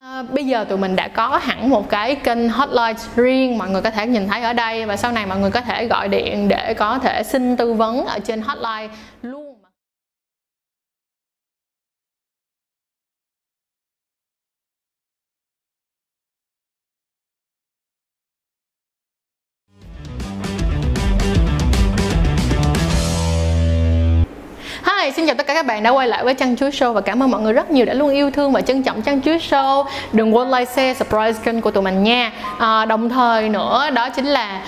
À, bây giờ tụi mình đã có hẳn một cái kênh hotline riêng mọi người có thể nhìn thấy ở đây và sau này mọi người có thể gọi điện để có thể xin tư vấn ở trên hotline luôn. Chào tất cả các bạn đã quay lại với Trăng Chuối Show và cảm ơn mọi người rất nhiều đã luôn yêu thương và trân trọng Trăng Chuối Show. Đừng quên like, share, subscribe kênh của tụi mình nha. À, đồng thời nữa đó chính là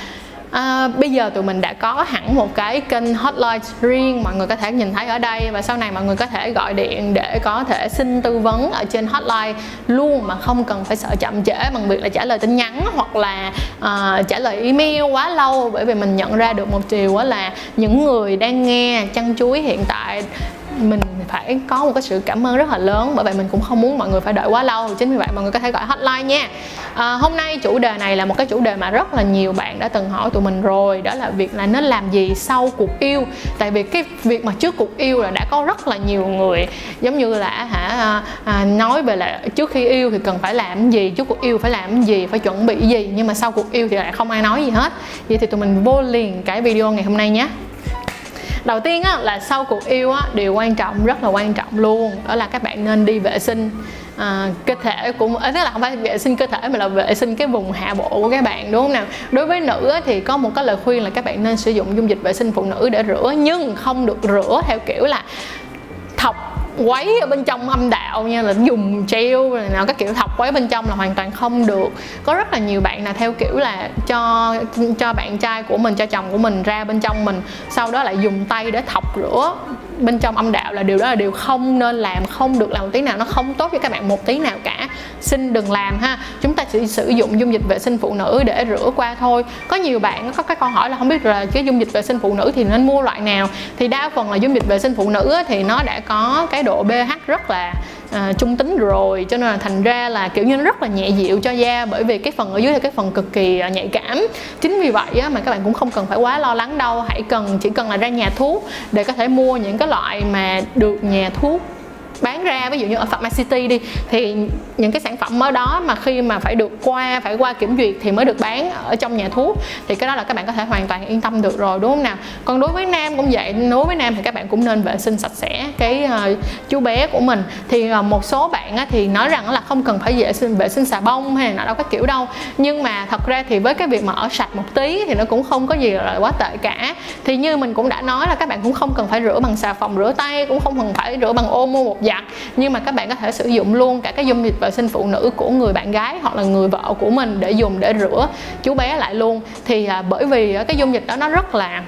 À, bây giờ tụi mình đã có hẳn một cái kênh hotline riêng mọi người có thể nhìn thấy ở đây. Và sau này mọi người có thể gọi điện để có thể xin tư vấn ở trên hotline luôn mà không cần phải sợ chậm trễ bằng việc là trả lời tin nhắn hoặc là uh, trả lời email quá lâu. Bởi vì mình nhận ra được một điều là những người đang nghe chăn chuối hiện tại mình phải có một cái sự cảm ơn rất là lớn. Bởi vậy mình cũng không muốn mọi người phải đợi quá lâu. Chính vì vậy mọi người có thể gọi hotline nha. À, hôm nay chủ đề này là một cái chủ đề mà rất là nhiều bạn đã từng hỏi tụi mình rồi. Đó là việc là nên làm gì sau cuộc yêu. Tại vì cái việc mà trước cuộc yêu là đã có rất là nhiều người giống như là hả à, à, nói về là trước khi yêu thì cần phải làm gì trước cuộc yêu phải làm gì phải chuẩn bị gì. Nhưng mà sau cuộc yêu thì lại không ai nói gì hết. Vậy thì tụi mình vô liền cái video ngày hôm nay nhé đầu tiên á, là sau cuộc yêu á, điều quan trọng rất là quan trọng luôn đó là các bạn nên đi vệ sinh à, cơ thể của à, tức là không phải vệ sinh cơ thể mà là vệ sinh cái vùng hạ bộ của các bạn đúng không nào? Đối với nữ á, thì có một cái lời khuyên là các bạn nên sử dụng dung dịch vệ sinh phụ nữ để rửa nhưng không được rửa theo kiểu là thọc quấy ở bên trong âm đạo nha, là dùng treo rồi nào các kiểu thọc quấy bên trong là hoàn toàn không được. Có rất là nhiều bạn là theo kiểu là cho cho bạn trai của mình, cho chồng của mình ra bên trong mình, sau đó lại dùng tay để thọc rửa bên trong âm đạo, là điều đó là điều không nên làm, không được làm một tí nào, nó không tốt cho các bạn một tí nào cả xin đừng làm ha. Chúng ta chỉ sử dụng dung dịch vệ sinh phụ nữ để rửa qua thôi. Có nhiều bạn có cái câu hỏi là không biết là cái dung dịch vệ sinh phụ nữ thì nên mua loại nào. Thì đa phần là dung dịch vệ sinh phụ nữ thì nó đã có cái độ pH rất là à, trung tính rồi. Cho nên là thành ra là kiểu như nó rất là nhẹ dịu cho da bởi vì cái phần ở dưới là cái phần cực kỳ à, nhạy cảm. Chính vì vậy á, mà các bạn cũng không cần phải quá lo lắng đâu. Hãy cần chỉ cần là ra nhà thuốc để có thể mua những cái loại mà được nhà thuốc bán ra ví dụ như ở Pharmacity đi thì những cái sản phẩm mới đó mà khi mà phải được qua phải qua kiểm duyệt thì mới được bán ở trong nhà thuốc thì cái đó là các bạn có thể hoàn toàn yên tâm được rồi đúng không nào? Còn đối với nam cũng vậy đối với nam thì các bạn cũng nên vệ sinh sạch sẽ cái uh, chú bé của mình. Thì uh, một số bạn á, thì nói rằng là không cần phải vệ sinh vệ sinh xà bông hay là đâu các kiểu đâu. Nhưng mà thật ra thì với cái việc mà ở sạch một tí thì nó cũng không có gì là quá tệ cả. Thì như mình cũng đã nói là các bạn cũng không cần phải rửa bằng xà phòng rửa tay cũng không cần phải rửa bằng ô mua một giặt nhưng mà các bạn có thể sử dụng luôn cả cái dung dịch vệ sinh phụ nữ của người bạn gái hoặc là người vợ của mình để dùng để rửa chú bé lại luôn. Thì à, bởi vì à, cái dung dịch đó nó rất là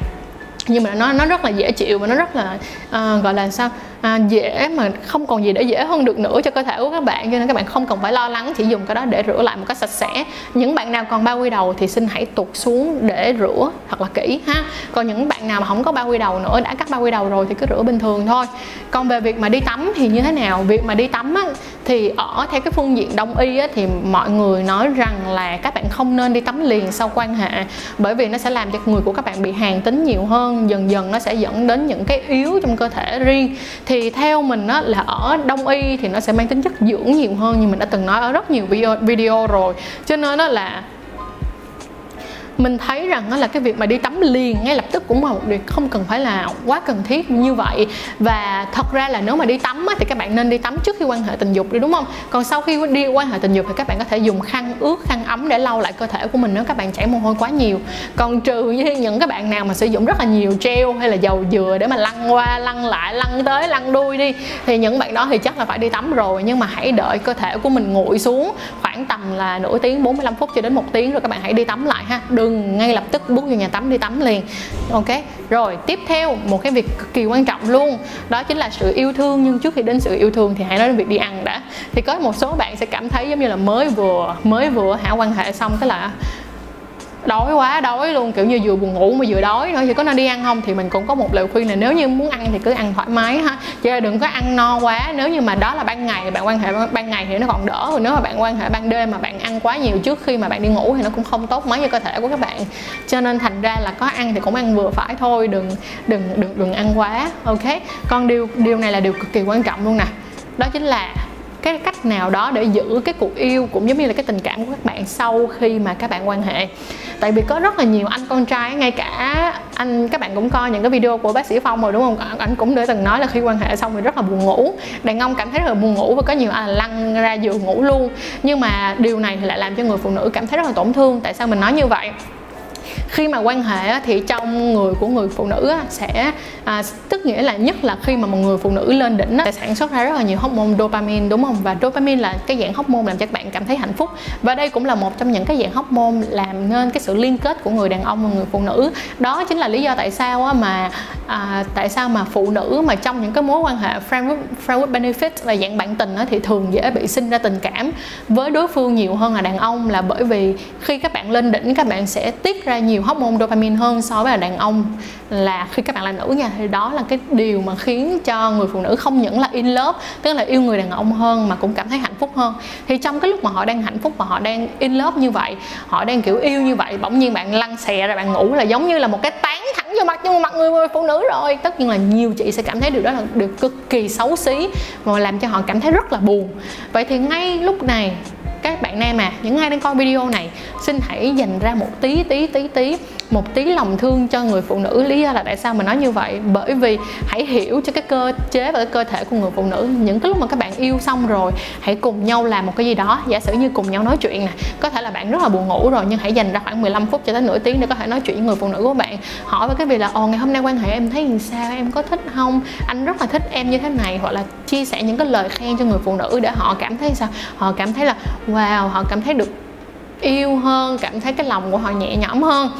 nhưng mà nó nó rất là dễ chịu và nó rất là uh, gọi là sao? À, dễ mà không còn gì để dễ hơn được nữa cho cơ thể của các bạn cho nên các bạn không cần phải lo lắng chỉ dùng cái đó để rửa lại một cách sạch sẽ. Những bạn nào còn bao quy đầu thì xin hãy tụt xuống để rửa thật là kỹ ha. Còn những bạn nào mà không có bao quy đầu nữa đã cắt bao quy đầu rồi thì cứ rửa bình thường thôi. Còn về việc mà đi tắm thì như thế nào? Việc mà đi tắm á, thì ở theo cái phương diện đông y á, thì mọi người nói rằng là các bạn không nên đi tắm liền sau quan hệ bởi vì nó sẽ làm cho người của các bạn bị hàn tính nhiều hơn. Dần dần nó sẽ dẫn đến những cái yếu trong cơ thể riêng. Thì thì theo mình á, là ở đông y thì nó sẽ mang tính chất dưỡng nhiều hơn như mình đã từng nói ở rất nhiều video, video rồi. Cho nên đó là mình thấy rằng đó là cái việc mà đi tắm liền ngay lập tức cũng là một việc không cần phải là quá cần thiết như vậy. Và thật ra là nếu mà đi tắm á, thì các bạn nên đi tắm trước khi quan hệ tình dục đi đúng không? Còn sau khi đi quan hệ tình dục thì các bạn có thể dùng khăn ướt khăn ấm để lau lại cơ thể của mình nếu các bạn chảy mồ hôi quá nhiều. Còn trừ như những các bạn nào mà sử dụng rất là nhiều gel hay là dầu dừa để mà lăn qua lăn lại lăn tới lăn đuôi đi thì những bạn đó thì chắc là phải đi tắm rồi. Nhưng mà hãy đợi cơ thể của mình nguội xuống khoảng tầm là nửa tiếng 45 phút cho đến một tiếng rồi các bạn hãy đi tắm lại ha đừng ngay lập tức bước vào nhà tắm đi tắm liền. Ok, rồi, tiếp theo một cái việc cực kỳ quan trọng luôn, đó chính là sự yêu thương. Nhưng trước khi đến sự yêu thương thì hãy nói đến việc đi ăn đã. Thì có một số bạn sẽ cảm thấy giống như là mới vừa mới vừa hả quan hệ xong, cái là đói quá, đói luôn, kiểu như vừa buồn ngủ mà vừa đói nữa. Thì có nên đi ăn không? Thì mình cũng có một lời khuyên là nếu như muốn ăn thì cứ ăn thoải mái ha. Chứ đừng có ăn no quá. Nếu như mà đó là ban ngày bạn quan hệ, ban ngày thì nó còn đỡ. Rồi nếu mà bạn quan hệ ban đêm mà bạn ăn quá nhiều trước khi mà bạn đi ngủ thì nó cũng không tốt mấy cho cơ thể của các bạn. Cho nên thành ra là có ăn thì cũng ăn vừa phải thôi, đừng đừng đừng đừng ăn quá. Ok? Còn điều điều này là điều cực kỳ quan trọng luôn nè. Đó chính là cái cách nào đó để giữ cái cuộc yêu cũng giống như là cái tình cảm của các bạn sau khi mà các bạn quan hệ. Tại vì có rất là nhiều anh con trai, ngay cả anh, các bạn cũng coi những cái video của bác sĩ phong rồi, đúng không? Anh cũng đã từng nói là khi quan hệ xong thì rất là buồn ngủ. Đàn ông cảm thấy rất là buồn ngủ và có nhiều anh là lăn ra giường ngủ luôn. Nhưng mà điều này thì lại làm cho người phụ nữ cảm thấy rất là tổn thương. Tại sao mình nói như vậy? Khi mà quan hệ thì trong người của người phụ nữ sẽ à, tức nghĩa là nhất là khi mà một người phụ nữ lên đỉnh sẽ sản xuất ra rất là nhiều hormone dopamine đúng không? Và dopamine là cái dạng hormone làm cho các bạn cảm thấy hạnh phúc. Và đây cũng là một trong những cái dạng hormone làm nên cái sự liên kết của người đàn ông và người phụ nữ. Đó chính là lý do tại sao mà à, tại sao mà phụ nữ mà trong những cái mối quan hệ friend with, friend with benefit là dạng bạn tình thì thường dễ bị sinh ra tình cảm với đối phương nhiều hơn là đàn ông. Là bởi vì khi các bạn lên đỉnh các bạn sẽ tiết ra nhiều hormone dopamine hơn so với là đàn ông. Là khi các bạn là nữ nha thì đó là cái điều mà khiến cho người phụ nữ không những là in love tức là yêu người đàn ông hơn mà cũng cảm thấy hạnh phúc hơn. Thì trong cái lúc mà họ đang hạnh phúc và họ đang in love như vậy họ đang kiểu yêu như vậy bỗng nhiên bạn lăn xè ra bạn ngủ là giống như là một cái tán thẳng vô mặt vô mặt người, người phụ nữ rồi. Tất nhiên là nhiều chị sẽ cảm thấy điều đó là điều cực kỳ xấu xí và làm cho họ cảm thấy rất là buồn. Vậy thì ngay lúc này các bạn nam à những ai đang coi video này xin hãy dành ra một tí tí tí tí, một tí lòng thương cho người phụ nữ. Lý do là tại sao mình nói như vậy? Bởi vì hãy hiểu cho cái cơ chế và cái cơ thể của người phụ nữ. Những cái lúc mà các bạn yêu xong rồi, hãy cùng nhau làm một cái gì đó. Giả sử như cùng nhau nói chuyện nè, có thể là bạn rất là buồn ngủ rồi, nhưng hãy dành ra khoảng 15 phút cho tới nửa tiếng để có thể nói chuyện với người phụ nữ của bạn. Hỏi về cái việc là, ồ, ngày hôm nay quan hệ em thấy làm sao? Em có thích không? Anh rất là thích em như thế này. Hoặc là chia sẻ những cái lời khen cho người phụ nữ để họ cảm thấy sao? Họ cảm thấy là, wow, họ cảm thấy được yêu hơn cảm thấy cái lòng của họ nhẹ nhõm hơn.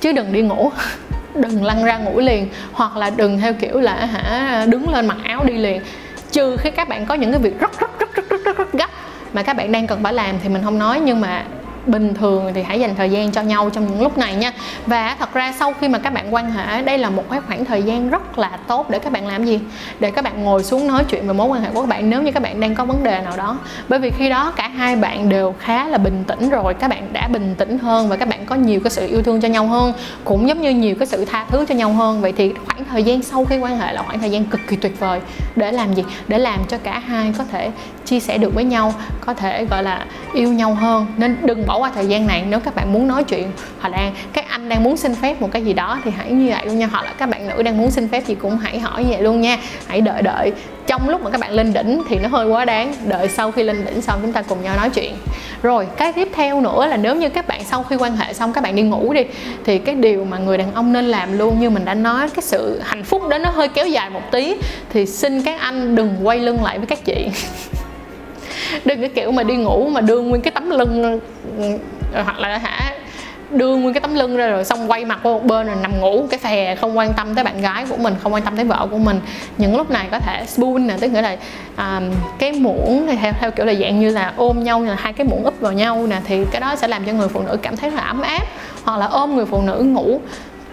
Chứ đừng đi ngủ đừng lăn ra ngủ liền hoặc là đừng theo kiểu là hả đứng lên mặc áo đi liền. Trừ khi các bạn có những cái việc rất rất rất rất rất rất, rất gấp mà các bạn đang cần phải làm thì mình không nói nhưng mà bình thường thì hãy dành thời gian cho nhau trong những lúc này nha. Và thật ra sau khi mà các bạn quan hệ, đây là một cái khoảng thời gian rất là tốt để các bạn làm gì? Để các bạn ngồi xuống nói chuyện về mối quan hệ của các bạn nếu như các bạn đang có vấn đề nào đó. Bởi vì khi đó cả hai bạn đều khá là bình tĩnh rồi, các bạn đã bình tĩnh hơn và các bạn có nhiều cái sự yêu thương cho nhau hơn, cũng giống như nhiều cái sự tha thứ cho nhau hơn. Vậy thì khoảng thời gian sau khi quan hệ là khoảng thời gian cực kỳ tuyệt vời. Để làm gì? Để làm cho cả hai có thể chia sẻ được với nhau, có thể, gọi là, yêu nhau hơn. Nên đừng bỏ qua thời gian này, nếu các bạn muốn nói chuyện, hoặc là các anh đang muốn xin phép một cái gì đó, thì hãy như vậy luôn nha. Hoặc là các bạn nữ đang muốn xin phép thì cũng hãy hỏi như vậy luôn nha. Hãy đợi đợi. Trong lúc mà các bạn lên đỉnh thì nó hơi quá đáng. Đợi sau khi lên đỉnh xong chúng ta cùng nhau nói chuyện. Rồi, cái tiếp theo nữa là nếu như các bạn sau khi quan hệ xong các bạn đi ngủ đi, thì cái điều mà người đàn ông nên làm luôn, như mình đã nói, cái sự hạnh phúc đó nó hơi kéo dài một tí, thì xin các anh đừng quay lưng lại với các chị. đừng cái kiểu mà đi ngủ mà đưa nguyên cái tấm lưng ờ, hoặc là hả đưa nguyên cái tấm lưng ra rồi xong quay mặt qua một bên rồi nằm ngủ. Cái phè không quan tâm tới bạn gái của mình không quan tâm tới vợ của mình. Những lúc này có thể spoon nè tức nghĩa là um, cái muỗng thì theo theo kiểu là dạng như là ôm nhau như là hai cái muỗng úp vào nhau nè thì cái đó sẽ làm cho người phụ nữ cảm thấy là ấm áp hoặc là ôm người phụ nữ ngủ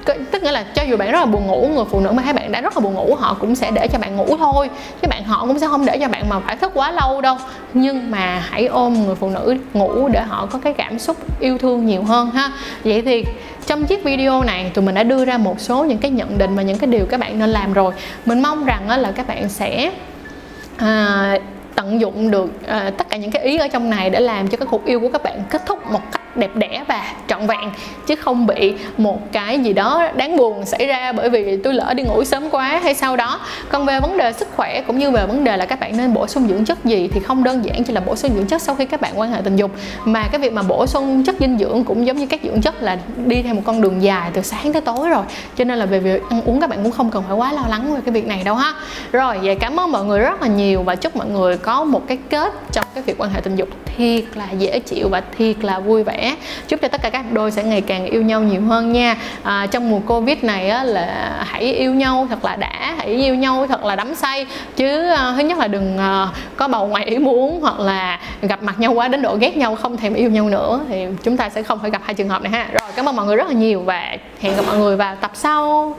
tức nghĩa là cho dù bạn rất là buồn ngủ người phụ nữ mà thấy bạn đã rất là buồn ngủ họ cũng sẽ để cho bạn ngủ thôi. Chứ bạn họ cũng sẽ không để cho bạn mà phải thức quá lâu đâu. Nhưng mà hãy ôm người phụ nữ ngủ để họ có cái cảm xúc yêu thương nhiều hơn ha. Vậy thì trong chiếc video này tụi mình đã đưa ra một số những cái nhận định và những cái điều các bạn nên làm rồi. Mình mong rằng là các bạn sẽ à, tận dụng được à, tất cả những cái ý ở trong này để làm cho cái cuộc yêu của các bạn kết thúc một cách đẹp đẽ và trọn vẹn, chứ không bị một cái gì đó đáng buồn xảy ra bởi vì tôi lỡ đi ngủ sớm quá hay sau đó. Còn về vấn đề sức khỏe cũng như về vấn đề là các bạn nên bổ sung dưỡng chất gì thì không đơn giản chỉ là bổ sung dưỡng chất sau khi các bạn quan hệ tình dục, mà cái việc mà bổ sung chất dinh dưỡng cũng giống như các dưỡng chất là đi theo một con đường dài từ sáng tới tối rồi. Cho nên là về việc ăn uống các bạn cũng không cần phải quá lo lắng về cái việc này đâu ha. Rồi, vậy cảm ơn mọi người rất là nhiều và chúc mọi người có một cái kết trong cái việc quan hệ tình dục thiệt là dễ chịu và thiệt là vui vẻ chúc cho tất cả các đôi sẽ ngày càng yêu nhau nhiều hơn nha. À, trong mùa covid này á, là hãy yêu nhau thật là đã hãy yêu nhau thật là đắm say. Chứ à, thứ nhất là đừng à, có bầu ngoài ý muốn hoặc là gặp mặt nhau quá đến độ ghét nhau không thèm yêu nhau nữa. Thì chúng ta sẽ không phải gặp hai trường hợp này ha. Rồi cảm ơn mọi người rất là nhiều và hẹn gặp mọi người vào tập sau.